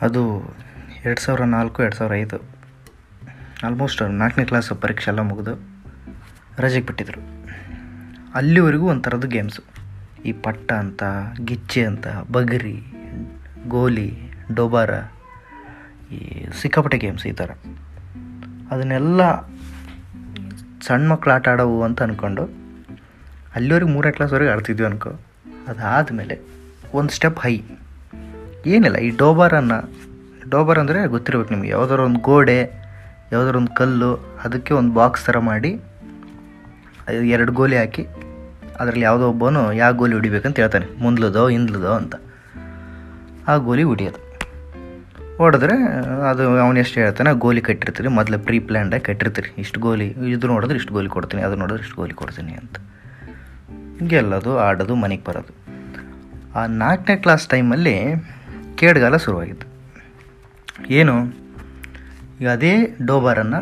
ಅದು ಎರಡು ಸಾವಿರ ನಾಲ್ಕು, ಎರಡು ಸಾವಿರ ಐದು. ಆಲ್ಮೋಸ್ಟ್ ನಾಲ್ಕನೇ ಕ್ಲಾಸ್ ಪರೀಕ್ಷೆ ಎಲ್ಲ ಮುಗಿದು ರಜೆಗೆ ಬಿಟ್ಟಿದ್ರು. ಅಲ್ಲಿವರೆಗೂ ಒಂಥರದ್ದು ಗೇಮ್ಸು ಈ ಪಟ್ಟ ಅಂತ, ಗಿಚ್ಚೆ ಅಂತ, ಬಗರಿ, ಗೋಲಿ, ಡೋಬಾರ, ಈ ಸಿಕ್ಕಾಪಟ್ಟೆ ಗೇಮ್ಸ್ ಈ ಥರ. ಅದನ್ನೆಲ್ಲ ಸಣ್ಣ ಮಕ್ಕಳು ಆಟ ಆಡವು ಅಂತ ಅಂದ್ಕೊಂಡು ಅಲ್ಲಿವರೆಗೆ ಮೂರನೇ ಕ್ಲಾಸ್ವರೆಗೆ ಆಡ್ತಿದ್ವಿ ಅನ್ಕೋ. ಅದಾದಮೇಲೆ ಒಂದು ಸ್ಟೆಪ್ ಹೈ ಏನಿಲ್ಲ, ಈ ಡೋಬಾರನ್ನು, ಡೋಬಾರ್ ಅಂದರೆ ಗೊತ್ತಿರ್ಬೇಕು ನಿಮಗೆ, ಯಾವುದಾದ್ರು ಒಂದು ಗೋಡೆ, ಯಾವುದಾದ್ರು ಒಂದು ಕಲ್ಲು, ಅದಕ್ಕೆ ಒಂದು ಬಾಕ್ಸ್ ಥರ ಮಾಡಿ ಎರಡು ಗೋಲಿ ಹಾಕಿ, ಅದರಲ್ಲಿ ಯಾವುದೋ ಒಬ್ಬನು ಯಾವ ಗೋಲಿ ಹೊಡಿಬೇಕಂತ ಹೇಳ್ತಾನೆ, ಮುಂದ್ಲದೋ, ಹಿಂದ್ಲದೋ ಅಂತ. ಆ ಗೋಲಿ ಹೊಡಿಯೋದು. ಹೊಡೆದ್ರೆ, ಅದು ಅವನು ಎಷ್ಟು ಹೇಳ್ತಾನೆ, ಗೋಲಿ ಕಟ್ಟಿರ್ತೀರಿ, ಮೊದಲೇ ಪ್ರೀ ಪ್ಲ್ಯಾಂಡಾಗಿ ಕಟ್ಟಿರ್ತೀರಿ, ಇಷ್ಟು ಗೋಲಿ, ಇದು ನೋಡಿದ್ರೆ ಇಷ್ಟು ಗೋಲಿ ಕೊಡ್ತೀನಿ, ಅದು ನೋಡಿದ್ರೆ ಇಷ್ಟು ಗೋಲಿ ಕೊಡ್ತೀನಿ ಅಂತ. ಗೆಲ್ಲೋದು ಆಡೋದು, ಮನೆಗೆ ಬರೋದು. ಆ ನಾಲ್ಕನೇ ಕ್ಲಾಸ್ ಟೈಮಲ್ಲಿ ಕೇಡ್ಗಾಲ ಶುರುವಾಗಿತ್ತು. ಏನು? ಈಗ ಅದೇ ಡೋಬಾರನ್ನು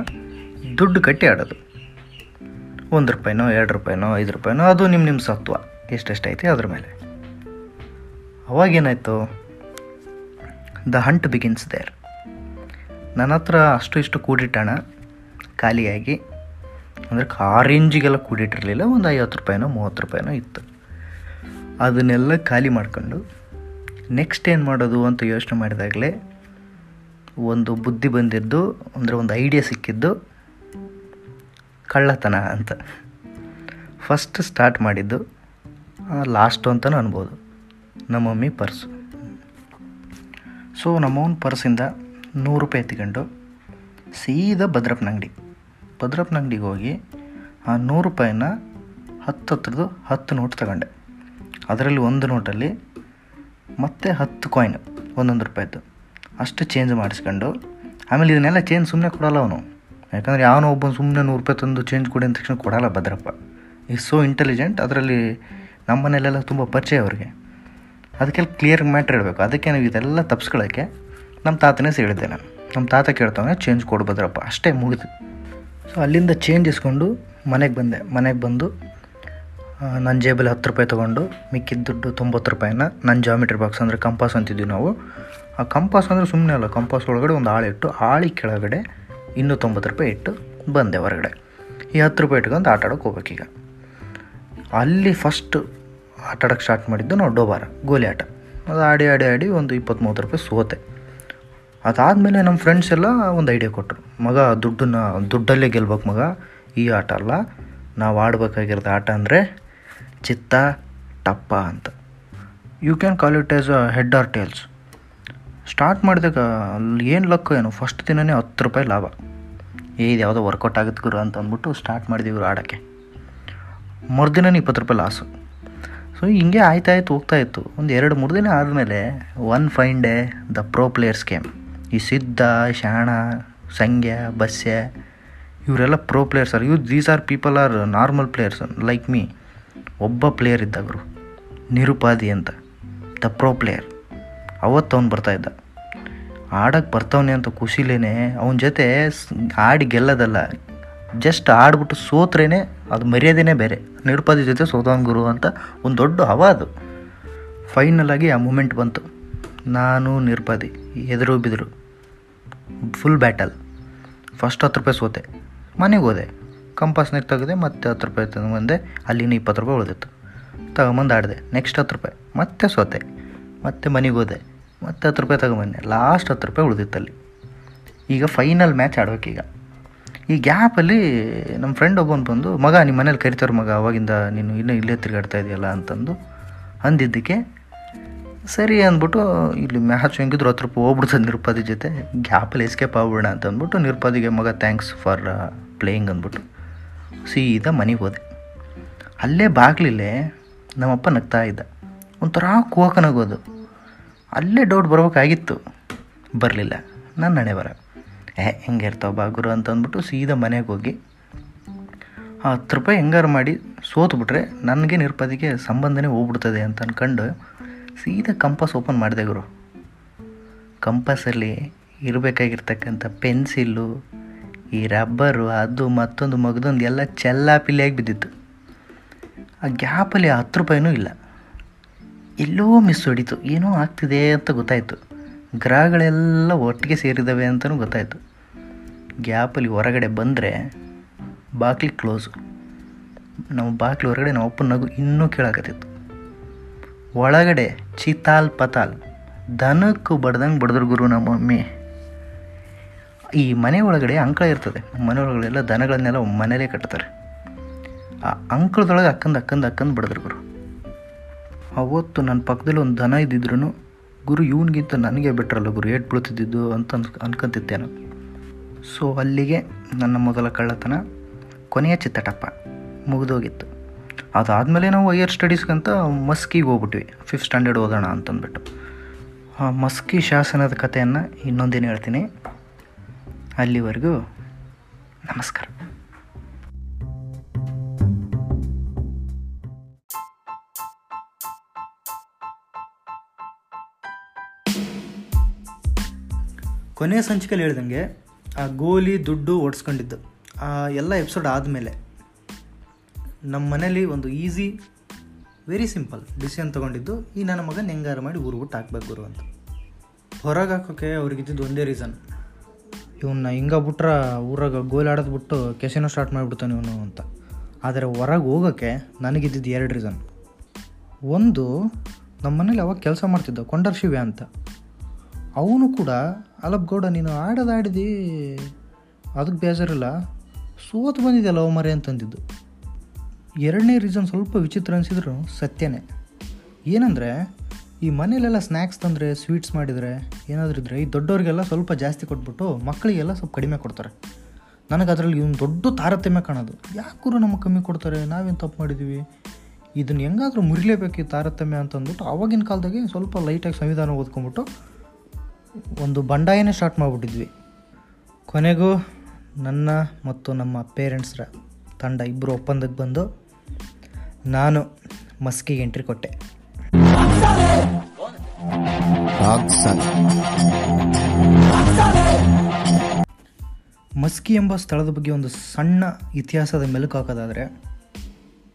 ದುಡ್ಡು ಕಟ್ಟಿ ಆಡೋದು. ಒಂದು ರೂಪಾಯಿನೋ, ಎರಡು ರೂಪಾಯಿನೋ, ಐದು ರೂಪಾಯಿನೋ, ಅದು ನಿಮ್ಮ ನಿಮ್ಮ ಸತ್ವ ಎಷ್ಟೆಷ್ಟು ಐತೆ ಅದ್ರ ಮೇಲೆ. ಅವಾಗೇನಾಯಿತು ದ ಹಂಟ್ ಬಿಗಿನ್ಸ್ ದೇರ್ ನನ್ನ ಹತ್ರ ಅಷ್ಟು ಇಷ್ಟು ಕೂಡಿಟ್ಟಣ, ಖಾಲಿಯಾಗಿ. ಅಂದರೆ ಆರೆಂಜಿಗೆಲ್ಲ ಕೂಡಿಟ್ಟಿರಲಿಲ್ಲ, ಒಂದು ಐವತ್ತು ರೂಪಾಯಿನೋ, ಮೂವತ್ತು ರೂಪಾಯಿನೋ ಇತ್ತು. ಅದನ್ನೆಲ್ಲ ಖಾಲಿ ಮಾಡ್ಕೊಂಡು ನೆಕ್ಸ್ಟ್ ಏನು ಮಾಡೋದು ಅಂತ ಯೋಚನೆ ಮಾಡಿದಾಗಲೇ ಒಂದು ಬುದ್ಧಿ ಬಂದಿದ್ದು, ಅಂದರೆ ಒಂದು ಐಡಿಯಾ ಸಿಕ್ಕಿದ್ದು ಕಳ್ಳತನ ಅಂತ. ಫಸ್ಟ್ ಸ್ಟಾರ್ಟ್ ಮಾಡಿದ್ದು ಲಾಸ್ಟು ಅಂತಲೂ ಅನ್ಬೋದು. ನಮ್ಮ ಮಮ್ಮಿ ಪರ್ಸು. ಸೊ ನಮ್ಮವನ ಪರ್ಸಿಂದ ನೂರು ರೂಪಾಯಿ ಎತ್ಕೊಂಡು ಸೀದಾ ಭದ್ರಪ್ಪನ ಅಂಗಡಿ. ಭದ್ರಪ್ಪನ ಅಂಗಡಿಗೆ ಹೋಗಿ ಆ ನೂರು ರೂಪಾಯಿನ ಹತ್ತು ಹತ್ರದ್ದು ಹತ್ತು ನೋಟ್ ತಗೊಂಡೆ. ಅದರಲ್ಲಿ ಒಂದು ನೋಟಲ್ಲಿ ಮತ್ತೆ ಹತ್ತು ಕಾಯಿನ್ ಒಂದೊಂದು ರೂಪಾಯಿದ್ದು ಅಷ್ಟು ಚೇಂಜ್ ಮಾಡಿಸ್ಕೊಂಡು, ಆಮೇಲೆ ಇದನ್ನೆಲ್ಲ ಚೇಂಜ್ ಸುಮ್ಮನೆ ಕೊಡಲ್ಲ ಅವನು. ಯಾಕಂದರೆ ಯಾವನೋ ಒಬ್ಬನು ಸುಮ್ಮನೆ ನೂರು ರೂಪಾಯಿ ತಂದು ಚೇಂಜ್ ಕೊಡಿ ಅಂದ ತಕ್ಷಣ ಕೊಡಲ್ಲ ಭದ್ರಪ್ಪ. ಈಸ್ ಸೋ ಇಂಟೆಲಿಜೆಂಟ್ ಅದರಲ್ಲಿ ನಮ್ಮ ಮನೇಲೆಲ್ಲ ತುಂಬ ಪರಿಚಯ ಅವ್ರಿಗೆ. ಅದಕ್ಕೆಲ್ಲ ಕ್ಲಿಯರ್ ಮ್ಯಾಟ್ರ್ ಹೇಳಬೇಕು. ಅದಕ್ಕೆ ನಾವು ಇದೆಲ್ಲ ತಪ್ಸ್ಕೊಳ್ಳೋಕ್ಕೆ ನಮ್ಮ ತಾತನೇ ಸೇಳಿದ್ದೆ ನಾನು. ನಮ್ಮ ತಾತ ಕೇಳ್ತಾವೆ ಚೇಂಜ್ ಕೊಡು ಭದ್ರಪ್ಪ. ಅಷ್ಟೇ ಮುಗಿದು ಸೊ ಅಲ್ಲಿಂದ ಚೇಂಜ್ ಇಸ್ಕೊಂಡು ಮನೆಗೆ ಬಂದೆ. ಮನೆಗೆ ಬಂದು ನನ್ನ ಜೇಬಲ್ಲಿ ಹತ್ತು ರೂಪಾಯಿ ತೊಗೊಂಡು ಮಿಕ್ಕಿದ ದುಡ್ಡು ತೊಂಬತ್ತು ರೂಪಾಯಿನ ನನ್ನ ಜಾಮಿಟ್ರಿ ಬಾಕ್ಸ್ ಅಂದರೆ ಕಂಪಾಸ್ ಅಂತಿದ್ವಿ ನಾವು. ಆ ಕಂಪಾಸ್ ಅಂದರೆ ಸುಮ್ಮನೆ ಅಲ್ಲ, ಕಂಪಾಸ್ ಒಳಗಡೆ ಒಂದು ಆಳು ಇಟ್ಟು ಆಳಿ ಕೆಳಗಡೆ ಇನ್ನೂ ತೊಂಬತ್ತು ರೂಪಾಯಿ ಇಟ್ಟು ಬಂದೆ ಹೊರಗಡೆ. ಈ ಹತ್ತು ರೂಪಾಯಿ ಇಟ್ಕೊಂಡು ಆಟ ಆಡೋಕೆ ಹೋಗ್ಬೇಕೀಗ. ಅಲ್ಲಿ ಫಸ್ಟ್ ಆಟ ಆಡೋಕೆ ಸ್ಟಾರ್ಟ್ ಮಾಡಿದ್ದು ನಾವು ಡೋಬಾರ, ಗೋಲಿ ಆಟ. ಅದು ಆಡಿ ಆಡಿ ಆಡಿ ಒಂದು ಇಪ್ಪತ್ತು ಮೂವತ್ತು ರೂಪಾಯಿ ಸೋತೆ. ಅದಾದಮೇಲೆ ನಮ್ಮ ಫ್ರೆಂಡ್ಸ್ ಎಲ್ಲ ಒಂದು ಐಡಿಯಾ ಕೊಟ್ಟರು ಮಗ, ದುಡ್ಡನ್ನ, ದುಡ್ಡಲ್ಲೇ ಗೆಲ್ಬೇಕು ಮಗ, ಈ ಆಟ ಅಲ್ಲ. ನಾವು ಆಡಬೇಕಾಗಿರೋದು ಆಟ ಅಂದರೆ ಚಿತ್ತ, ಟಪ್ಪ ಅಂತ. You can call it as a head or tails start ಮಾಡಿದಾಗ ಅಲ್ಲಿ ಏನು ಲಕ್ ಏನು ಫಸ್ಟ್ ದಿನವೇ ಹತ್ತು ರೂಪಾಯಿ ಲಾಭ. ಏ, ಇದು ಯಾವುದೋ ವರ್ಕೌಟ್ ಆಗುತ್ತೆ ಗುರು ಅಂತ ಅಂದ್ಬಿಟ್ಟು ಸ್ಟಾರ್ಟ್ ಮಾಡಿದೀವಿ ಆಡೋಕ್ಕೆ. ಮರುದಿನ ಇಪ್ಪತ್ತು ರೂಪಾಯಿ ಲಾಸು ಸೊ ಹಿಂಗೆ ಆಯ್ತಾಯ್ತು ಹೋಗ್ತಾ ಇತ್ತು. ಒಂದು ಎರಡು, ಮೂರು ದಿನ ಆದಮೇಲೆ one fine day the pro players game ಈ ಸಿದ್ಧ, ಶಾಣ ಸಂಗ್ಯ ಬಸ್ಯ, ಇವರೆಲ್ಲ pro players are. You these are people are normal players like me ಒಬ್ಬ ಪ್ಲೇಯರ್ ಗುರು ನಿರುಪಾದಿ ಅಂತ ದ ಪ್ರೋ ಪ್ಲೇಯರ್ ಅವತ್ತು ಅವ್ನು ಬರ್ತಾಯಿದ್ದ ಆಡೋಕ್ಕೆ ಬರ್ತಾವನೆ ಅಂತ ಖುಷಿಲೇನೆ ಅವನ ಜೊತೆ ಆಡಿ ಗೆಲ್ಲೋದಲ್ಲ. ಜಸ್ಟ್ ಆಡ್ಬಿಟ್ಟು ಸೋತ್ರೇನೆ ಅದು ಮರ್ಯಾದೆನೇ ಬೇರೆ. ನಿರುಪಾದಿ ಜೊತೆ ಸೋತವನ್ ಗುರು ಅಂತ ಒಂದು ದೊಡ್ಡ ಹವ ಅದು. ಫೈನಲಾಗಿ ಆ ಮೂಮೆಂಟ್ ಬಂತು. ನಾನು, ನಿರುಪಾದಿ, ಎದುರು ಬಿದ್ರು. ಫುಲ್ ಬ್ಯಾಟಲ್ ಫಸ್ಟ್ ಹತ್ತು ರೂಪಾಯಿ ಸೋತೆ. ಮನೆಗೆ ಹೋದೆ. ಕಂಪಾಸ್ನಾಗ ತೆಗೆದೆ ಮತ್ತೆ ಹತ್ತು ರೂಪಾಯಿ ತಗೊಂಬಂದೆ ಅಲ್ಲಿನ ಇಪ್ಪತ್ತು ರೂಪಾಯಿ ಉಳಿದಿತ್ತು. ತಗೊಂಬಂದು ಆಡಿದೆ. ನೆಕ್ಸ್ಟ್ ಹತ್ತು ರೂಪಾಯಿ. ಮತ್ತೆ ಸೋತೆ. ಮತ್ತೆ ಮನೆಗೆ ಹೋದೆ. ಮತ್ತೆ ಹತ್ತು ರೂಪಾಯಿ ತಗೊಂಬಂದೆ. ಲಾಸ್ಟ್ ಹತ್ತು ರೂಪಾಯಿ ಉಳಿದಿತ್ತಲ್ಲಿ ಈಗ ಫೈನಲ್ ಮ್ಯಾಚ್ ಆಡ್ಬೇಕೀಗ. ಈ ಗ್ಯಾಪಲ್ಲಿ ನಮ್ಮ ಫ್ರೆಂಡ್ ಒಬ್ಬನು ಬಂದು, ಮಗ ನಿಮ್ಮ ಮನೇಲಿ ಕರಿತಾರೆ ಮಗ, ಅವಾಗಿಂದ ನೀನು ಇನ್ನೂ ಇಲ್ಲೇ ತಿರುಗಾಡ್ತಾ ಇದೆಯಲ್ಲ? ಅಂತಂದು ಅಂದಿದ್ದಕ್ಕೆ, ಸರಿ, ಅಂದ್ಬಿಟ್ಟು, ಇಲ್ಲಿ ಮ್ಯಾಚ್ ಹೆಂಗಿದ್ರು ಹತ್ತು ರೂಪಾಯಿ ಹೋಗ್ಬಿಡ್ತದೆ ನಿರುಪಾದಿ ಜೊತೆ. ಗ್ಯಾಪಲ್ಲಿ ಎಸ್ಕೇಪ್ ಆಗ್ಬಿಡೋಣ, ಅಂತ ಅಂದ್ಬಿಟ್ಟು ನಿರುಪಾದಿಗೆ, ಮಗ ಥ್ಯಾಂಕ್ಸ್ ಫಾರ್ ಪ್ಲೇಯಿಂಗ್ ಅಂದ್ಬಿಟ್ಟು. ಸೀದಾ ಮನೆಗೆ ಹೋದೆ. ಅಲ್ಲೇ ಬಾಗ್ಲಿಲ್ಲೇ ನಮ್ಮಪ್ಪ ನಗ್ತಾ ಇದ್ದ. ಒಂಥರ ಕೂಕನಗೋದು ಅಲ್ಲೇ ಡೌಟ್ ಬರಬೇಕಾಗಿತ್ತು. ಬರಲಿಲ್ಲ. ನನ್ನ ಹಣೆ ಬರ. ಏ, ಹೆಂಗೆ ಇರ್ತಾವ ಬಾಗುರು ಅಂತ ಅಂದ್ಬಿಟ್ಟು ಸೀದಾ ಮನೆಗೆ ಹೋಗಿ ಆ ಹತ್ತು ರೂಪಾಯಿ ಹೆಂಗಾರು ಮಾಡಿ ಸೋತ್ಬಿಟ್ರೆ ನನಗೆ ನಿರ್ಪದಿಗೆ ಸಂಬಂಧನೇ ಹೋಗ್ಬಿಡ್ತದೆ ಅಂತ ಅಂದ್ಕೊಂಡು ಸೀದಾ ಕಂಪಾಸ್ ಓಪನ್ ಮಾಡಿದೆ ಗುರು. ಕಂಪಾಸಲ್ಲಿ ಇರಬೇಕಾಗಿರ್ತಕ್ಕಂಥ ಪೆನ್ಸಿಲ್ಲು ಈ ರಬ್ಬರು, ಅದು, ಮತ್ತೊಂದು ಮಗದೊಂದು ಎಲ್ಲ ಚೆಲ್ಲಾಪಿಲ್ಲಿಯಾಗಿ ಬಿದ್ದಿತ್ತು. ಆ ಗ್ಯಾಪಲ್ಲಿ ಹತ್ತು ರೂಪಾಯಿನೂ ಇಲ್ಲ. ಎಲ್ಲೋ ಮಿಸ್ ಹೊಡಿತು. ಏನೋ ಆಗ್ತಿದೆ ಅಂತ ಗೊತ್ತಾಯಿತು. ಗ್ರಹಗಳೆಲ್ಲ ಒಟ್ಟಿಗೆ ಸೇರಿದ್ದಾವೆ ಅಂತಲೂ ಗೊತ್ತಾಯಿತು. ಗ್ಯಾಪಲ್ಲಿ ಹೊರಗಡೆ ಬಂದರೆ ಬಾಕ್ಲಿ ಕ್ಲೋಸು. ನಾವು ಬಾಕ್ಲಿ ಹೊರಗಡೆ ನಾವು ಅಪ್ಪನ ನಗು ಇನ್ನೂ ಕೇಳಾಕತ್ತಿತ್ತು ಒಳಗಡೆ ಚಿತಾಲ್ ಪತಾಲ್. ದನಕ್ಕೂ ಬಡ್ದಂಗೆ ಬಡ್ದ್ರು ಗುರು ನಮ್ಮ ಮಮ್ಮಿ. ಈ ಮನೆ ಒಳಗಡೆ ಅಂಕಳ ಇರ್ತದೆ. ಮನೆ ಒಳಗಡೆಲ್ಲ ದನಗಳನ್ನೆಲ್ಲ ಮನೇಲೇ ಕಟ್ತಾರೆ. ಆ ಅಂಕಳದೊಳಗೆ ಅಕ್ಕಂದು ಅಕ್ಕಂದು ಅಕ್ಕಂದು ಬಡಿದ್ರು ಗುರು. ಅವತ್ತು ನನ್ನ ಪಕ್ಕದಲ್ಲಿ ಒಂದು ದನ ಇದ್ದಿದ್ರು ಗುರು, ಇವನಿಗಿಂತ ನನಗೆ ಬಿಟ್ರಲ್ಲ ಗುರು, ಏಟ್ ಬೀಳ್ತಿದ್ದಿದ್ದು? ಅಂತ ಅನ್ ಅನ್ಕೊಂತಿದ್ದೆ ನಾನು. ಸೊ ಅಲ್ಲಿಗೆ ನನ್ನ ಮೊದಲ ಕಳ್ಳತನ ಕೊನೆಯ ಚಿತ್ತಟಪ್ಪ ಮುಗಿದೋಗಿತ್ತು. ಅದಾದಮೇಲೆ ನಾವು ಹೈಯರ್ ಸ್ಟಡೀಸ್ಗಂತ ಮಸ್ಕಿಗೆ ಹೋಗ್ಬಿಟ್ವಿ. ಫಿಫ್ತ್ ಸ್ಟ್ಯಾಂಡರ್ಡ್ ಓದೋಣ ಅಂತಂದ್ಬಿಟ್ಟು. ಆ ಮಸ್ಕಿ ಶಾಸನದ ಕಥೆಯನ್ನು ಇನ್ನೊಂದೇನು ಹೇಳ್ತೀನಿ. ಅಲ್ಲಿವರೆಗೂ ನಮಸ್ಕಾರ. ಕೊನೆಯ ಸಂಚಿಕೆಯಲ್ಲಿ ಹೇಳ್ದಂಗೆ, ಆ ಗೋಲಿ, ದುಡ್ಡು ಓಡಿಸ್ಕೊಂಡಿದ್ದು. ಆ ಎಲ್ಲ ಎಪಿಸೋಡ್ ಆದಮೇಲೆ ನಮ್ಮ ಮನೇಲಿ ಒಂದು ಈಸಿ, ವೆರಿ ಸಿಂಪಲ್ ಡಿಸಿಷನ್ ತೊಗೊಂಡಿದ್ದು, ಈ ನನ್ನ ಮಗನ ಹೆಂಗಾರ ಮಾಡಿ ಊರು ಬಿಟ್ಟು ಹಾಕ್ಬೇಕು ಗುರು ಅಂತ. ಹೊರಗೆ ಹಾಕೋಕ್ಕೆ ಒಂದೇ ರೀಸನ್. ಇವನ್ನ ಹಿಂಗ ಬಿಟ್ರೆ ಊರಾಗ ಗೋಲಿ ಆಡೋದು ಬಿಟ್ಟು ಕೆಸಿನೋ ಸ್ಟಾರ್ಟ್ ಮಾಡಿಬಿಡ್ತಾನೆ ಇವನು ಅಂತ. ಆದರೆ ಹೊರಗೆ ಹೋಗೋಕ್ಕೆ ನನಗಿದ್ದಿದ್ದು ಎರಡು ರೀಸನ್ ಒಂದು ನಮ್ಮ ಮನೇಲಿ ಅವಾಗ ಕೆಲಸ ಮಾಡ್ತಿದ್ದ ಕೊಂಡರ್ ಶಿವ್ಯ ಅಂತ. ಅವನು ಕೂಡ ಅಲಪ್ ಗೌಡ, ನೀನು ಆಡೋದು ಆಡಿದಿ. ಅದಕ್ಕೆ ಬೇಜಾರಿಲ್ಲ. ಸೋತು ಬಂದಿದೆ ಲವ್ ಮರೆ? ಅಂತಂದಿದ್ದು. ಎರಡನೇ ರೀಸನ್ ಸ್ವಲ್ಪ ವಿಚಿತ್ರ ಅನಿಸಿದ್ರು ಸತ್ಯನೇ. ಏನಂದರೆ ಈ ಮನೇಲೆಲ್ಲ ಸ್ನ್ಯಾಕ್ಸ್ ತಂದರೆ ಸ್ವೀಟ್ಸ್ ಮಾಡಿದರೆ ಏನಾದರೂ ಇದ್ದರೆ ಈ ದೊಡ್ಡವ್ರಿಗೆಲ್ಲ ಸ್ವಲ್ಪ ಜಾಸ್ತಿ ಕೊಟ್ಬಿಟ್ಟು ಮಕ್ಕಳಿಗೆಲ್ಲ ಸ್ವಲ್ಪ ಕಡಿಮೆ ಕೊಡ್ತಾರೆ. ನನಗೆ ಅದರಲ್ಲಿ ಇವ್ನು ದೊಡ್ಡ ತಾರತಮ್ಯ ಕಾಣೋದು. ಯಾಕೂರು ನಮಗೆ ಕಮ್ಮಿ ಕೊಡ್ತಾರೆ? ನಾವೇನು ತಪ್ಪು ಮಾಡಿದ್ದೀವಿ ಇದನ್ನು ಹೆಂಗಾದರೂ ಮುರಿಲೇಬೇಕು ಈ ತಾರತಮ್ಯ ಅಂತ ಅಂದ್ಬಿಟ್ಟು ಆವಾಗಿನ ಕಾಲದಾಗೆ ಸ್ವಲ್ಪ ಲೈಟಾಗಿ ಸಂವಿಧಾನ ಓದ್ಕೊಂಬಿಟ್ಟು ಒಂದು ಬಂಡಾಯನೇ ಸ್ಟಾರ್ಟ್ ಮಾಡಿಬಿಟ್ಟಿದ್ವಿ. ಕೊನೆಗೂ ನನ್ನ ಮತ್ತು ನಮ್ಮ ಪೇರೆಂಟ್ಸ್ರ ತಂಡ ಇಬ್ಬರು ಒಪ್ಪಂದಕ್ಕೆ ಬಂದು ನಾನು ಮಸ್ಕಿಗೆ ಎಂಟ್ರಿ ಕೊಟ್ಟೆ. ಮಸ್ಕಿ ಎಂಬ ಸ್ಥಳದ ಬಗ್ಗೆ ಒಂದು ಸಣ್ಣ ಇತಿಹಾಸದ ಮೆಲುಕು ಹಾಕೋದಾದರೆ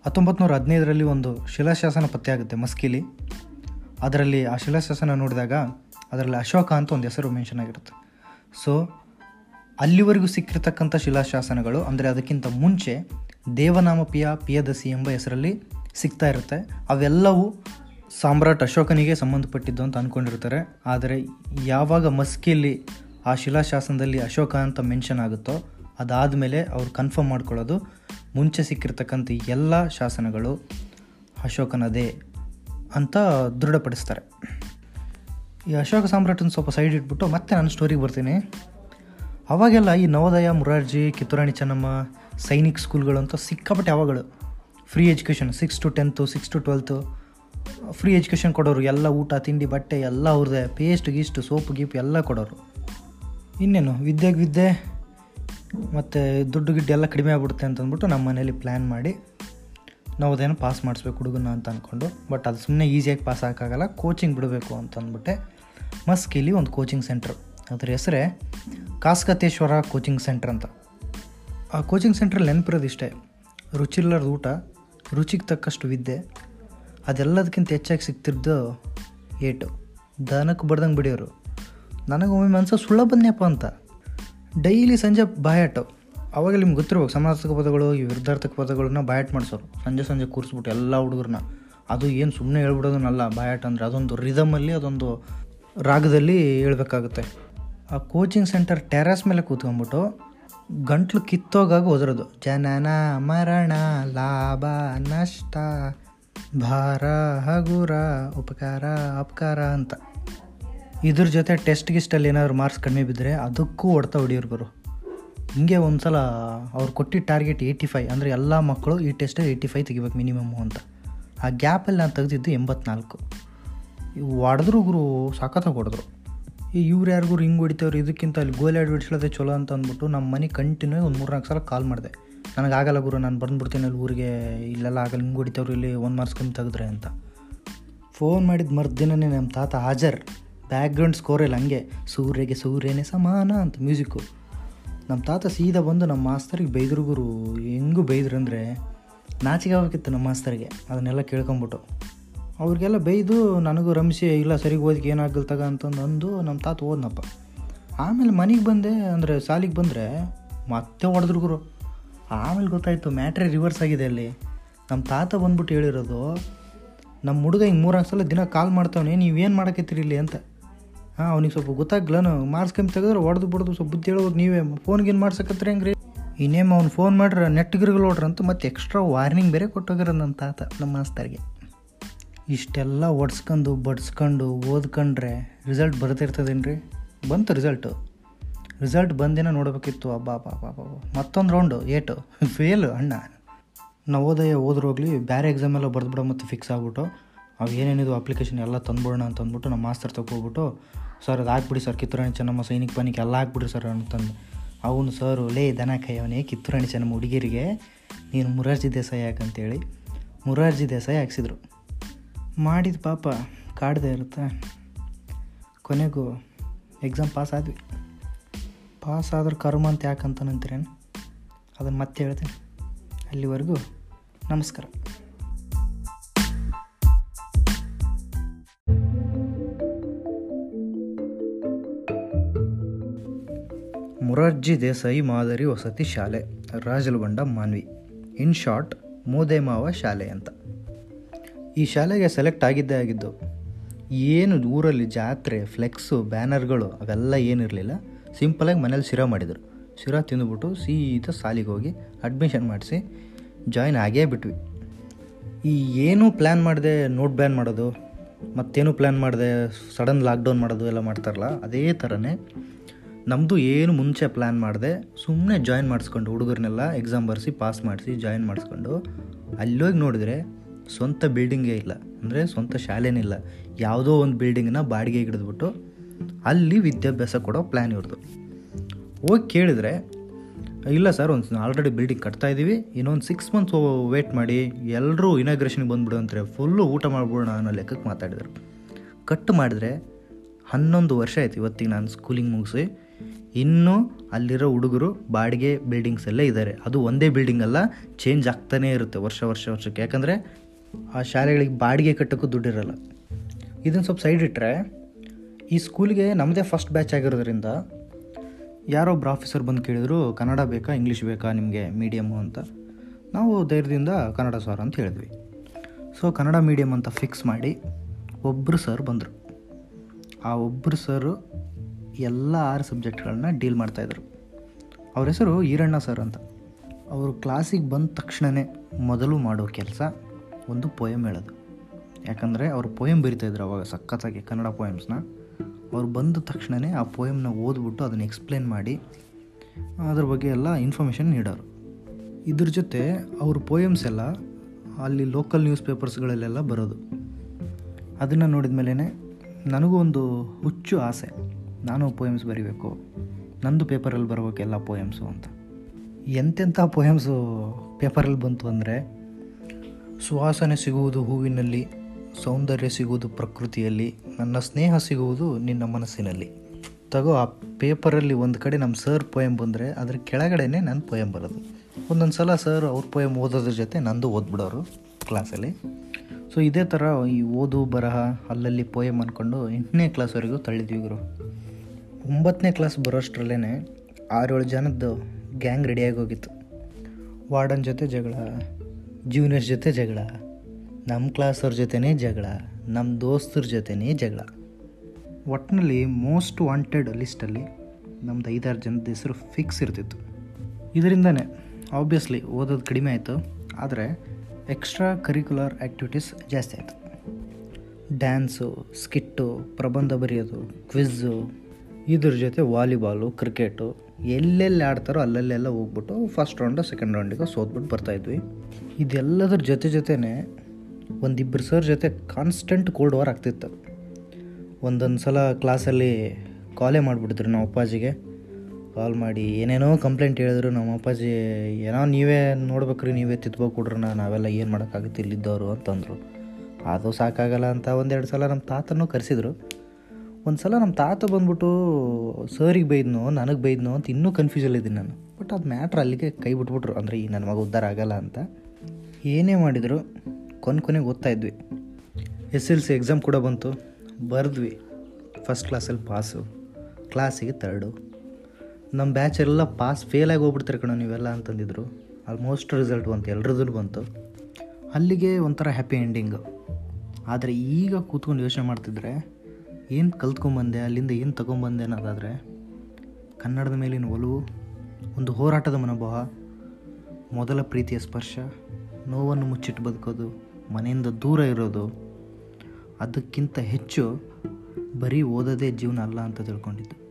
ಹತ್ತೊಂಬತ್ತು ನೂರ ಹದಿನೈದರಲ್ಲಿ ಒಂದು ಶಿಲಾಶಾಸನ ಪತ್ತೆಯಾಗುತ್ತೆ ಮಸ್ಕಿಲಿ. ಅದರಲ್ಲಿ ಆ ಶಿಲಾಶಾಸನ ನೋಡಿದಾಗ ಅದರಲ್ಲಿ ಅಶೋಕ ಅಂತ ಒಂದು ಹೆಸರು ಮೆನ್ಷನ್ ಆಗಿರುತ್ತೆ. ಸೊ ಅಲ್ಲಿವರೆಗೂ ಸಿಕ್ಕಿರ್ತಕ್ಕಂಥ ಶಿಲಾಶಾಸನಗಳು ಅಂದರೆ ಅದಕ್ಕಿಂತ ಮುಂಚೆ ದೇವನಾಮ ಪಿಯ ಪಿಯದಸಿ ಎಂಬ ಹೆಸರಲ್ಲಿ ಸಿಗ್ತಾ ಇರುತ್ತೆ. ಅವೆಲ್ಲವೂ ಸಾಮ್ರಾಟ್ ಅಶೋಕನಿಗೆ ಸಂಬಂಧಪಟ್ಟಿದ್ದು ಅಂತ ಅಂದ್ಕೊಂಡಿರ್ತಾರೆ ಆದರೆ ಯಾವಾಗ ಮಸ್ಕಿಯಲ್ಲಿ ಆ ಶಿಲಾಶಾಸನದಲ್ಲಿ ಅಶೋಕ ಅಂತ ಮೆನ್ಷನ್ ಆಗುತ್ತೋ ಅದಾದಮೇಲೆ ಅವ್ರು ಕನ್ಫರ್ಮ್ ಮಾಡ್ಕೊಳ್ಳೋದು. ಮುಂಚೆ ಸಿಕ್ಕಿರ್ತಕ್ಕಂಥ ಎಲ್ಲ ಶಾಸನಗಳು ಅಶೋಕನದೇ ಅಂತ ದೃಢಪಡಿಸ್ತಾರೆ. ಈ ಅಶೋಕ ಸಾಮ್ರಾಟನ ಸ್ವಲ್ಪ ಸೈಡ್ ಇಟ್ಬಿಟ್ಟು ಮತ್ತೆ ನಾನು ಸ್ಟೋರಿಗೆ ಬರ್ತೀನಿ. ಅವಾಗೆಲ್ಲ ಈ ನವೋದಯ, ಮುರಾರ್ಜಿ, ಕಿತ್ತೂರಾಣಿ ಚೆನ್ನಮ್ಮ, ಸೈನಿಕ್ ಸ್ಕೂಲ್ಗಳು ಅಂತ ಸಿಕ್ಕಾಪಟ್ಟೆ ಅವಾಗಳು free education six to tenth six to twelfth free education ಕೊಡೋರು, ಎಲ್ಲ ಊಟ, ತಿಂಡಿ, ಬಟ್ಟೆ, ಎಲ್ಲ ಅವ್ರದ್ದೇ. ಪೇಸ್ಟ್ ಗೀಸ್ಟ್ ಸೋಪು ಗೀಪ್ ಎಲ್ಲ ಕೊಡೋರು. ಇನ್ನೇನು ವಿದ್ಯೆಗೆ ವಿದ್ಯೆ, ಮತ್ತು ದುಡ್ಡು, ಗಿಡ್ಡು ಎಲ್ಲ ಕಡಿಮೆ ಆಗ್ಬಿಡುತ್ತೆ ಅಂತಂದ್ಬಿಟ್ಟು ನಮ್ಮ ಮನೇಲಿ ಪ್ಲ್ಯಾನ್ ಮಾಡಿ ನಾವು ಅದೇನು ಪಾಸ್ ಮಾಡಿಸ್ಬೇಕು ಹುಡುಗನ ಅಂತ ಅಂದ್ಕೊಂಡು ಬಟ್ ಅದು ಸುಮ್ಮನೆ ಈಸಿಯಾಗಿ ಪಾಸ್ ಹಾಕಾಗಲ್ಲ ಕೋಚಿಂಗ್ ಬಿಡಬೇಕು ಅಂತ ಅಂದ್ಬಿಟ್ಟೆ ಮಸ್ಕಿಲಿ ಒಂದು ಕೋಚಿಂಗ್ ಸೆಂಟ್ರ್ ಅದ್ರ ಹೆಸರೇ ಕಾಸ್ಕತೇಶ್ವರ ಕೋಚಿಂಗ್ ಸೆಂಟ್ರ್ ಅಂತ. ಆ ಕೋಚಿಂಗ್ ಸೆಂಟ್ರಲ್ಲಿ ನೆನಪಿರೋದು ಇಷ್ಟೇ. ರುಚಿಲ್ಲರದ ಊಟ, ರುಚಿಗೆ ತಕ್ಕಷ್ಟು ವಿದ್ಯೆ ಅದೆಲ್ಲದಕ್ಕಿಂತ ಹೆಚ್ಚಾಗಿ ಸಿಗ್ತಿದ್ದು ಏಟು. ದನಕ್ಕೆ ಬಡ್ದಂಗೆ ಬಿಡಿಯೋರು. ನನಗೆ ಒಮ್ಮೆ ಮನಸ್ಸು ಸುಳ್ಳ ಬಂದ್ಯಪ್ಪ ಅಂತ. ಡೈಲಿ ಸಂಜೆ ಬಾಯಾಟು. ಅವಾಗ ನಿಮ್ಗೆ ಗೊತ್ತಿರ್ಬೇಕು ಸಮಾನಾರ್ಥಕ ಪದಗಳು, ಈ ವಿರುದ್ಧಾರ್ಥಕ ಪದಗಳನ್ನ ಬಾಯಾಟ್ ಮಾಡಿಸೋರು. ಸಂಜೆ ಸಂಜೆ ಕೂರಿಸ್ಬಿಟ್ಟು ಎಲ್ಲ ಹುಡುಗರನ್ನ. ಅದು ಏನು ಸುಮ್ಮನೆ ಹೇಳ್ಬಿಡೋದನ್ನಲ್ಲ, ಬಾಯಾಟ್ ಅಂದರೆ ಅದೊಂದು ರಿದಮಲ್ಲಿ ಅದೊಂದು ರಾಗದಲ್ಲಿ ಹೇಳ್ಬೇಕಾಗುತ್ತೆ. ಆ ಕೋಚಿಂಗ್ ಸೆಂಟರ್ ಟೆರಾಸ್ ಮೇಲೆ ಕೂತ್ಕೊಂಡ್ಬಿಟ್ಟು ಗಂಟ್ಲು ಕಿತ್ತೋಗಾಗ ಒದರೋದು. ಜನನ ಮರಣ, ಲಾಭ, ನಷ್ಟ. ಭಾರ, ಹಗುರ, ಉಪಕಾರ, ಅಪಕಾರ ಅಂತ. ಇದ್ರ ಜೊತೆ ಟೆಸ್ಟ್ ಗಿಸ್ಟಲ್ಲಿ ಏನಾದ್ರು ಮಾರ್ಕ್ಸ್ ಕಡಿಮೆ ಬಿದ್ದರೆ ಅದಕ್ಕೂ ಹೊಡ್ತಾ ಹೊಡಿಯೋರು ಗುರು ಹಿಂಗೆ ಒಂದು ಸಲ ಅವ್ರು ಕೊಟ್ಟಿದ್ದ ಟಾರ್ಗೆಟ್ ಏಯ್ಟಿ ಫೈವ್ ಅಂದರೆ ಎಲ್ಲ ಮಕ್ಕಳು ಈ ಟೆಸ್ಟ್ ಏಯ್ಟಿ ಫೈ ತೆಗಿಬೇಕು ಮಿನಿಮಮ್ಮು ಅಂತ. ಆ ಗ್ಯಾಪಲ್ಲಿ ನಾನು ತೆಗೆದಿದ್ದು ಎಂಬತ್ನಾಲ್ಕು. ಹೊಡೆದ್ರು ಗುರು, ಸಖತ್ತಾಗಿ ಹೊಡೆದ್ರು. ಈ ಇವ್ರು ಯಾರಿಗೂ ಹಿಂಗೆ ಹೊಡಿತವ್ರು, ಇದಕ್ಕಿಂತ ಅಲ್ಲಿ ಗೋಲಿ ಆಡಿ ಚಲೋ ಅಂತ ಅಂದ್ಬಿಟ್ಟು ನಮ್ಮ ಮನೆ ಕಂಟಿನ್ಯೂ ಒಂದು ಮೂರ್ನಾಲ್ಕು ಸಲ ಕಾಲ್ ಮಾಡಿದೆ. ನನಗೆ ಆಗಲ್ಲ ಗುರು, ನಾನು ಬಂದ್ಬಿಡ್ತೀನಿ ಅಲ್ಲಿ ಊರಿಗೆ. ಇಲ್ಲೆಲ್ಲ ಆಗಲ್ಲ, ಹಿಂಗೆ ಹೊಡಿತವ್ರು ಇಲ್ಲಿ ಒಂದು ಮಾರ್ಸ್ಕೊಂಡು ತೆಗೆದ್ರೆ ಅಂತ. ಫೋನ್ ಮಾಡಿದ ಮರ್ದಿನನೇ ನಮ್ಮ ತಾತ ಹಾಜರ್. ಬ್ಯಾಕ್ಗ್ರೌಂಡ್ ಸ್ಕೋರ್ ಇಲ್ಲ ಹಂಗೆ, ಸೂರ್ಯಗೆ ಸೂರ್ಯನೇ ಸಮಾನ ಅಂತ ಮ್ಯೂಸಿಕ್ಕು ನಮ್ಮ ತಾತ ಸೀದಾ ಬಂದು ನಮ್ಮ ಮಾಸ್ತರಿಗೆ ಬೈದ್ರು ಗುರು, ಹೆಂಗೂ ಬೈದ್ರು ಅಂದರೆ, ನಾಚಿಕೆ ಆಗಬೇಕಿತ್ತು ನಮ್ಮ ಮಾಸ್ತರಿಗೆ, ಅದನ್ನೆಲ್ಲ ಕೇಳ್ಕೊಂಬಿಟ್ಟು ಅವ್ರಿಗೆಲ್ಲ ಬೈದು, ನನಗೂ ರಮಿಸಿ ಇಲ್ಲ ಸರಿಗೆ ಓದಿಗೆ ಏನಾಗಲ್ ತಗ ಅಂತಂದು ಅಂದು ನಮ್ಮ ತಾತ ಓದ್ನಪ್ಪ. ಆಮೇಲೆ ಮನೆಗೆ ಬಂದೆ, ಅಂದರೆ ಸಾಲಿಗೆ ಬಂದರೆ, ಮತ್ತೆ ಹೊಡೆದ್ರು ಗುರು. ಆಮೇಲೆ ಗೊತ್ತಾಯಿತು, ಮ್ಯಾಟ್ರೇ ರಿವರ್ಸ್ ಆಗಿದೆ ಅಲ್ಲಿ. ನಮ್ಮ ತಾತ ಬಂದ್ಬಿಟ್ಟು ಹೇಳಿರೋದು ನಮ್ಮ ಹುಡುಗ ಹಿಂಗೆ ಮೂರು ಸಲ ದಿನ ಕಾಲ್ ಮಾಡ್ತಾವನೆ ನೀವೇನು ಮಾಡಕತ್ತೀರಿ ಇಲ್ಲಿ ಅಂತ. ಹಾಂ, ಅವ್ನಿಗೆ ಸ್ವಲ್ಪ ಗೊತ್ತಾಗ್ಲನು ಮಾರ್ಕ್ಸ್ ಕಮ್ಮಿ ತೆಗೆದ್ರೆ ಹೊಡೆದು ಬಿಡೋದು ಸ್ವಲ್ಪ ಬುದ್ಧಿ ಹೇಳೋದು ನೀವೇ ಫೋನ್ಗೇನು ಮಾಡ್ಸಕತ್ರಿ ಹೆಂಗ್ರಿ? ಇನ್ನೇಮ್ ಅವ್ನು ಫೋನ್ ಮಾಡ್ರೆ ನೆಟ್ಗಿರ್ಗಲ್ ನೋಡ್ರಿ ಅಂತ ಮತ್ತೆ ಎಕ್ಸ್ಟ್ರಾ ವಾರ್ನಿಂಗ್ ಬೇರೆ ಕೊಟ್ಟೋಗಿರೋ ನನ್ನ ತಾತ, ನಮ್ಮ ಮಾಸ್ತರಿಗೆ. ಇಷ್ಟೆಲ್ಲ ಒಡ್ಸ್ಕೊಂಡು, ಬಡ್ಸ್ಕೊಂಡು ಓದ್ಕೊಂಡ್ರೆ ರಿಸಲ್ಟ್ ಬರ್ತಿರ್ತದೇನು ಬಂತು ರಿಸಲ್ಟು ರಿಸಲ್ಟ್ ಬಂದಿನ ನೋಡಬೇಕಿತ್ತು. ಅಬ್ಬಾ ಪಾಪ ಮತ್ತೊಂದು ರೌಂಡು ಏಟು. ಫೇಲು ಅಣ್ಣ. ನವೋದಯ ಹೋದ್ರೋಗ್ಲಿ ಬೇರೆ ಎಕ್ಸಾಮ್ ಎಲ್ಲ ಬರೆದ್ಬಿಡೋ ಮತ್ತು ಫಿಕ್ಸ್ ಆಗ್ಬಿಟ್ಟು. ಅವು ಏನೇನಿದು ಅಪ್ಲಿಕೇಶನ್ ಎಲ್ಲ ತಂದ್ಬಿಡೋಣ ಅಂತ ಅಂದ್ಬಿಟ್ಟು ನಮ್ಮ ಮಾಸ್ತರ್ ತಗೋಗ್ಬಿಟ್ಟು ಸರ್ ಅದು ಹಾಕ್ಬಿಡಿ ಸರ್ ಕಿತ್ತೂರಾಣಿ ಚೆನ್ನಮ್ಮ ಸೈನಿಕ ಪನಿಕ್ ಎಲ್ಲ ಹಾಕ್ಬಿಡ್ರಿ ಸರ್ ಅಂತಂದು. ಅವನು ಸರ್ ಲೇ ದನ ಕೈಯವನೇ ಕಿತ್ತೂರಾಣಿ ಚೆನ್ನಮ್ಮ ಹುಡುಗಿರಿಗೆ ನೀನು ಮುರಾರ್ಜಿ ದೇಸಾಯಿ ಹಾಕಂತೇಳಿ ಮುರಾರ್ಜಿ ದೇಸಾಯಿ ಹಾಕ್ಸಿದ್ರು. ಮಾಡಿದ ಪಾಪ ಕಾಡ್ದೆ ಇರುತ್ತೆ. ಕೊನೆಗೂ ಎಕ್ಸಾಮ್ ಪಾಸ್ ಆದ್ವಿ. ಪಾಸ್ ಆದ್ರೆ ಕರ್ಮ ಅಂತ ಯಾಕಂತಾನಂತೀರೇನು ಅದನ್ನು ಮತ್ತೆ ಹೇಳ್ತೀನಿ. ಅಲ್ಲಿವರೆಗೂ ನಮಸ್ಕಾರ. ಮುರಾರ್ಜಿ ದೇಸಾಯಿ ಮಾದರಿ ವಸತಿ ಶಾಲೆ, ರಾಜಲಗೊಂಡ ಮಾನ್ವಿ. ಇನ್ ಶಾರ್ಟ್ ಮೋದೇಮಾವ ಶಾಲೆ ಅಂತ. ಈ ಶಾಲೆಗೆ ಸೆಲೆಕ್ಟ್ ಆಗಿದ್ದೇ ಆಗಿದ್ದು, ಏನು ಊರಲ್ಲಿ ಜಾತ್ರೆ, ಫ್ಲೆಕ್ಸು, ಬ್ಯಾನರ್ಗಳು ಅವೆಲ್ಲ ಏನಿರಲಿಲ್ಲ. ಸಿಂಪಲಾಗಿ ಮನೇಲಿ ಶಿರಾ ಮಾಡಿದರು. ಶಿರಾ ತಿಂದುಬಿಟ್ಟು ಸೀದಾ ಸಾಲಿಗೆ ಹೋಗಿ ಅಡ್ಮಿಷನ್ ಮಾಡಿಸಿ ಜಾಯಿನ್ ಆಗೇ ಬಿಟ್ವಿ. ಈ ಏನೂ ಪ್ಲ್ಯಾನ್ ಮಾಡಿದೆ ನೋಟ್ ಬ್ಯಾನ್ ಮಾಡೋದು, ಮತ್ತೇನು ಪ್ಲ್ಯಾನ್ ಮಾಡಿದೆ ಸಡನ್ ಲಾಕ್ಡೌನ್ ಮಾಡೋದು ಎಲ್ಲ ಮಾಡ್ತಾರಲ್ಲ, ಅದೇ ಥರನೇ ನಮ್ಮದು ಏನು ಮುಂಚೆ ಪ್ಲ್ಯಾನ್ ಮಾಡಿದೆ ಸುಮ್ಮನೆ ಜಾಯಿನ್ ಮಾಡಿಸ್ಕೊಂಡು ಹುಡುಗರನ್ನೆಲ್ಲ ಎಕ್ಸಾಮ್ ಬರೆಸಿ ಪಾಸ್ ಮಾಡಿಸಿ ಜಾಯಿನ್ ಮಾಡಿಸ್ಕೊಂಡು ಅಲ್ಲೋಗಿ ನೋಡಿದರೆ ಸ್ವಂತ ಬಿಲ್ಡಿಂಗೇ ಇಲ್ಲ. ಅಂದರೆ ಸ್ವಂತ ಶಾಲೆನಿಲ್ಲ ಯಾವುದೋ ಒಂದು ಬಿಲ್ಡಿಂಗ್ನ ಬಾಡಿಗೆಗೆ ಹಿಡಿದ್ಬಿಟ್ಟು ಅಲ್ಲಿ ವಿದ್ಯಾಭ್ಯಾಸ ಕೊಡೋ ಪ್ಲ್ಯಾನ್ ಇರೋದು ಹೋಗಿ ಕೇಳಿದರೆ, ಇಲ್ಲ ಸರ್ ಒಂದು ಆಲ್ರೆಡಿ ಬಿಲ್ಡಿಂಗ್ ಕಟ್ತಾ ಇದ್ದೀವಿ ಇನ್ನೊಂದು ಸಿಕ್ಸ್ ಮಂತ್ಸ್ ವೇಟ್ ಮಾಡಿ ಎಲ್ಲರೂ ಇನಾಗ್ರೇಷನ್ಗೆ ಬಂದುಬಿಡು ಅಂತಾರೆ ಫುಲ್ಲು ಊಟ ಮಾಡ್ಬಿಡೋಣ ಅನ್ನೋ ಲೆಕ್ಕಕ್ಕೆ ಮಾತಾಡಿದರು. ಕಟ್ ಮಾಡಿದ್ರೆ ಹನ್ನೊಂದು ವರ್ಷ ಆಯ್ತು ಇವತ್ತಿಗೆ ನಾನು ಸ್ಕೂಲಿಂಗ್ ಮುಗಿಸಿ. ಇನ್ನೂ ಅಲ್ಲಿರೋ ಹುಡುಗರು ಬಾಡಿಗೆ ಬಿಲ್ಡಿಂಗ್ಸಲ್ಲೇ ಇದ್ದಾರೆ ಅದು ಒಂದೇ ಬಿಲ್ಡಿಂಗ್ ಅಲ್ಲ ಚೇಂಜ್ ಆಗ್ತಾನೇ ಇರುತ್ತೆ ವರ್ಷ ವರ್ಷ, ವರ್ಷಕ್ಕೆ. ಯಾಕಂದರೆ ಆ ಶಾಲೆಗಳಿಗೆ ಬಾಡಿಗೆ ಕಟ್ಟೋಕ್ಕೂ ದುಡ್ಡಿರಲ್ಲ. ಇದನ್ನು ಸ್ವಲ್ಪ ಸೈಡ್ ಇಟ್ಟರೆ ಈ ಸ್ಕೂಲಿಗೆ ನಮ್ಮದೇ ಫಸ್ಟ್ ಬ್ಯಾಚ್ ಆಗಿರೋದ್ರಿಂದ ಯಾರೋ ಒಬ್ಬರು ಆಫೀಸರ್ ಬಂದು ಕೇಳಿದ್ರು, ಕನ್ನಡ ಬೇಕಾ ಇಂಗ್ಲೀಷ್ ಬೇಕಾ ನಿಮಗೆ ಮೀಡಿಯಮ್ಮು ಅಂತ? ನಾವು ಧೈರ್ಯದಿಂದ ಕನ್ನಡ ಸರ್ ಅಂತ ಹೇಳಿದ್ವಿ. ಸೊ ಕನ್ನಡ ಮೀಡಿಯಮ್ ಅಂತ ಫಿಕ್ಸ್ ಮಾಡಿ ಒಬ್ಬರು ಸರ್ ಬಂದರು. ಆ ಒಬ್ಬರು ಸರು ಎಲ್ಲ ಆರು ಸಬ್ಜೆಕ್ಟ್ಗಳನ್ನ ಡೀಲ್ ಮಾಡ್ತಾಯಿದ್ರು ಅವ್ರ ಹೆಸರು ಈರಣ್ಣ ಸರ್ ಅಂತ. ಅವರು ಕ್ಲಾಸಿಗೆ ಬಂದ ತಕ್ಷಣವೇ ಮೊದಲು ಮಾಡೋ ಕೆಲಸ ಒಂದು ಪೊಯಮ್ ಹೇಳೋದು. ಯಾಕಂದರೆ ಅವರು ಪೊಯಮ್ ಬರಿತಾಯಿದ್ರು ಅವಾಗ ಸಖತ್ತಾಗಿ ಕನ್ನಡ ಪೋಯಮ್ಸ್ನ ಅವ್ರು ಬಂದ ತಕ್ಷಣವೇ ಆ ಪೋಯಮ್ನ ಓದ್ಬಿಟ್ಟು ಅದನ್ನು ಎಕ್ಸ್ಪ್ಲೇನ್ ಮಾಡಿ, ಅದ್ರ ಬಗ್ಗೆ ಎಲ್ಲ ಇನ್ಫಾರ್ಮೇಷನ್ ನೀಡೋರು. ಇದ್ರ ಜೊತೆ ಅವ್ರ ಪೋಯಮ್ಸ್ ಎಲ್ಲ ಅಲ್ಲಿ ಲೋಕಲ್ ನ್ಯೂಸ್ ಪೇಪರ್ಸ್ಗಳಲ್ಲೆಲ್ಲ ಬರೋದು. ಅದನ್ನು ನೋಡಿದ ಮೇಲೇ ನನಗೂ ಒಂದು ಹುಚ್ಚು ಆಸೆ. ನಾನು ಪೋಯಮ್ಸ್ ಬರೀಬೇಕು, ನಂದು ಪೇಪರಲ್ಲಿ ಬರಬೇಕೆಲ್ಲ ಪೋಯಮ್ಸು ಅಂತ. ಎಂತೆಂಥ ಪೋಯಮ್ಸು ಪೇಪರಲ್ಲಿ ಬಂತು ಅಂದರೆ, ಸುವಾಸನೆ ಸಿಗುವುದು ಹೂವಿನಲ್ಲಿ ಸೌಂದರ್ಯ ಸಿಗುವುದು ಪ್ರಕೃತಿಯಲ್ಲಿ, ನನ್ನ ಸ್ನೇಹ ಸಿಗುವುದು ನಿನ್ನ ಮನಸ್ಸಿನಲ್ಲಿ. ತಗೋ, ಆ ಪೇಪರಲ್ಲಿ ಒಂದು ಕಡೆ ನಮ್ಮ ಸರ್ ಪೊಯಮ್ ಬಂದರೆ ಅದ್ರ ಕೆಳಗಡೆನೆ ನನ್ನ ಪೋಯಮ್ ಬರೋದು. ಒಂದೊಂದು ಸಲ ಸರ್ ಅವ್ರ ಪೊಯಮ್ ಓದೋದ್ರ ಜೊತೆ ನಂದು ಓದ್ಬಿಡೋರು ಕ್ಲಾಸಲ್ಲಿ. ಸೊ ಇದೇ ಥರ ಈ ಓದು ಬರಹ ಅಲ್ಲಲ್ಲಿ ಪೋಯಮ್ ಅಂದ್ಕೊಂಡು ಎಂಟನೇ ಕ್ಲಾಸ್ವರೆಗೂ ತಳ್ಳಿದ್ವಿ ಗುರು. ಒಂಬತ್ತನೇ ಕ್ಲಾಸ್ ಬರೋಷ್ಟರಲ್ಲೇ ಆರೇಳು ಜನದ್ದು ಗ್ಯಾಂಗ್ ರೆಡಿಯಾಗಿ ಹೋಗಿತ್ತು ವಾರ್ಡನ್ ಜೊತೆ ಜಗಳ, ಜೂನಿಯರ್ಸ್ ಜೊತೆ ಜಗಳ. ನಮ್ಮ ಕ್ಲಾಸವ್ರ ಜೊತೆನೇ ಜಗಳ ನಮ್ಮ ದೋಸ್ತರ ಜೊತೆನೇ ಜಗಳ. ಒಟ್ಟಿನಲ್ಲಿ ಮೋಸ್ಟ್ ವಾಂಟೆಡ್ ಲಿಸ್ಟಲ್ಲಿ ನಮ್ಮದು ಐದಾರು ಜನದ ಹೆಸರು ಫಿಕ್ಸ್ ಇರ್ತಿತ್ತು. ಇದರಿಂದನೇ ಆಬ್ವಿಯಸ್ಲಿ ಓದೋದು ಕಡಿಮೆ ಆಯಿತು, ಆದರೆ ಎಕ್ಸ್ಟ್ರಾ ಕರಿಕ್ಯುಲರ್ ಆ್ಯಕ್ಟಿವಿಟೀಸ್ ಜಾಸ್ತಿ ಆಯಿತು. ಡ್ಯಾನ್ಸು ಸ್ಕಿಟ್ಟು ಪ್ರಬಂಧ ಬರೆಯೋದು ಕ್ವಿಝು ಇದ್ರ ಜೊತೆ ವಾಲಿಬಾಲು ಕ್ರಿಕೆಟು ಎಲ್ಲೆಲ್ಲಿ ಆಡ್ತಾರೋ ಅಲ್ಲಲ್ಲೆಲ್ಲ ಹೋಗ್ಬಿಟ್ಟು ಫಸ್ಟ್ ರೌಂಡು ಸೆಕೆಂಡ್ ರೌಂಡಿಗೆ ಸೋತ್ಬಿಟ್ಟು ಬರ್ತಾಯಿದ್ವಿ ಇದೆಲ್ಲದ್ರ ಜೊತೆ ಜೊತೆನೇ ಒಂದಿಬ್ಬರು ಸರ್ ಜೊತೆ ಕಾನ್ಸ್ಟೆಂಟ್ ಕೋಲ್ಡ್ ವಾರ್ ಆಗ್ತಿತ್ತು. ಒಂದೊಂದು ಸಲ ಕ್ಲಾಸಲ್ಲಿ ಕಾಲೇ ಮಾಡಿಬಿಟ್ಟಿದ್ರು ನಮ್ಮ ಅಪ್ಪಾಜಿಗೆ. ಕಾಲ್ ಮಾಡಿ ಏನೇನೋ ಕಂಪ್ಲೇಂಟ್ ಹೇಳಿದ್ರು ನಮ್ಮ ಅಪ್ಪಾಜಿ, ಏನೋ ನೀವೇ ನೋಡ್ಬೇಕ್ರಿ, ನೀವೇ ತಿದ್ಬೇಕು ಕೊಡ್ರಣ, ನಾವೆಲ್ಲ ಏನು ಮಾಡೋಕ್ಕಾಗುತ್ತೆ ಇಲ್ಲಿದ್ದವರು ಅಂತಂದರು. ಅದು ಸಾಕಾಗಲ್ಲ ಅಂತ ಒಂದೆರಡು ಸಲ ನಮ್ಮ ತಾತನೂ ಕರೆಸಿದ್ರು. ಒಂದು ಸಲ ನಮ್ಮ ತಾತ ಬಂದ್ಬಿಟ್ಟು ಸರಿಗೆ ಬೈದ್ನೋ, ನನಗೆ ಬೈದ್ನೋ ಅಂತ ಇನ್ನೂ ಕನ್ಫ್ಯೂಸಲ್ಲಿದ್ದೀನಿ ನಾನು. ಬಟ್ ಅದು ಮ್ಯಾಟ್ರ್ ಅಲ್ಲಿಗೆ ಕೈ ಬಿಟ್ಬಿಟ್ರು. ಅಂದರೆ ಈ ನನ್ನ ಮಗ ಉದ್ಧಾರ ಆಗಲ್ಲ ಅಂತ. ಏನೇ ಮಾಡಿದ್ರು ಕೊನೆ ಕೊನೆಗೆ ಓದ್ತಾ ಇದ್ವಿ. ಎಸ್ ಎಲ್ ಸಿ ಎಕ್ಸಾಮ್ ಕೂಡ ಬಂತು. ಬರೆದ್ವಿ. ಫಸ್ಟ್ ಕ್ಲಾಸಲ್ಲಿ ಪಾಸು ಕ್ಲಾಸಿಗೆ ತರ್ಡು ನಮ್ಮ ಬ್ಯಾಚರೆಲ್ಲ ಪಾಸ್ ಫೇಲಾಗಿ ಹೋಗ್ಬಿಡ್ತಾರೆ ಕಣೋ ನೀವೆಲ್ಲ ಅಂತಂದಿದ್ರು. ಆಲ್ಮೋಸ್ಟ್ ರಿಸಲ್ಟ್ ಬಂತು. ಎಲ್ರದ್ದು ಬಂತು. ಅಲ್ಲಿಗೆ ಒಂಥರ ಹ್ಯಾಪಿ ಎಂಡಿಂಗು ಆದರೆ ಈಗ ಕೂತ್ಕೊಂಡು ಯೋಚನೆ ಮಾಡ್ತಿದ್ರೆ, ಏನು ಕಲ್ತ್ಕೊಂಬಂದೆ, ಅಲ್ಲಿಂದ ಏನು ತೊಗೊಂಬಂದೆ ಅನ್ನೋದಾದರೆ, ಕನ್ನಡದ ಮೇಲಿನ ಒಲವು, ಒಂದು ಹೋರಾಟದ ಮನೋಭಾವ, ಮೊದಲ ಪ್ರೀತಿಯ ಸ್ಪರ್ಶ, ನೋವನ್ನು ಮುಚ್ಚಿಟ್ಟು ಬದುಕೋದು ಮನೆಯಿಂದ ದೂರ ಇರೋದು, ಅದಕ್ಕಿಂತ ಹೆಚ್ಚು ಬರೀ ಓದೋದೇ ಜೀವನ ಅಲ್ಲ ಅಂತ ತಿಳ್ಕೊಂಡಿದ್ದು.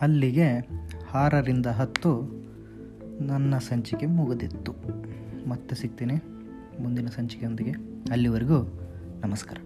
ಅಲ್ಲಿಗೆ ಆರರಿಂದ ಹತ್ತು ನನ್ನ ಸಂಚಿಕೆ ಮುಗಿದಿತ್ತು. ಮತ್ತೆ ಸಿಗ್ತೀನಿ ಮುಂದಿನ ಸಂಚಿಕೆಯೊಂದಿಗೆ. ಅಲ್ಲಿವರೆಗೂ ನಮಸ್ಕಾರ.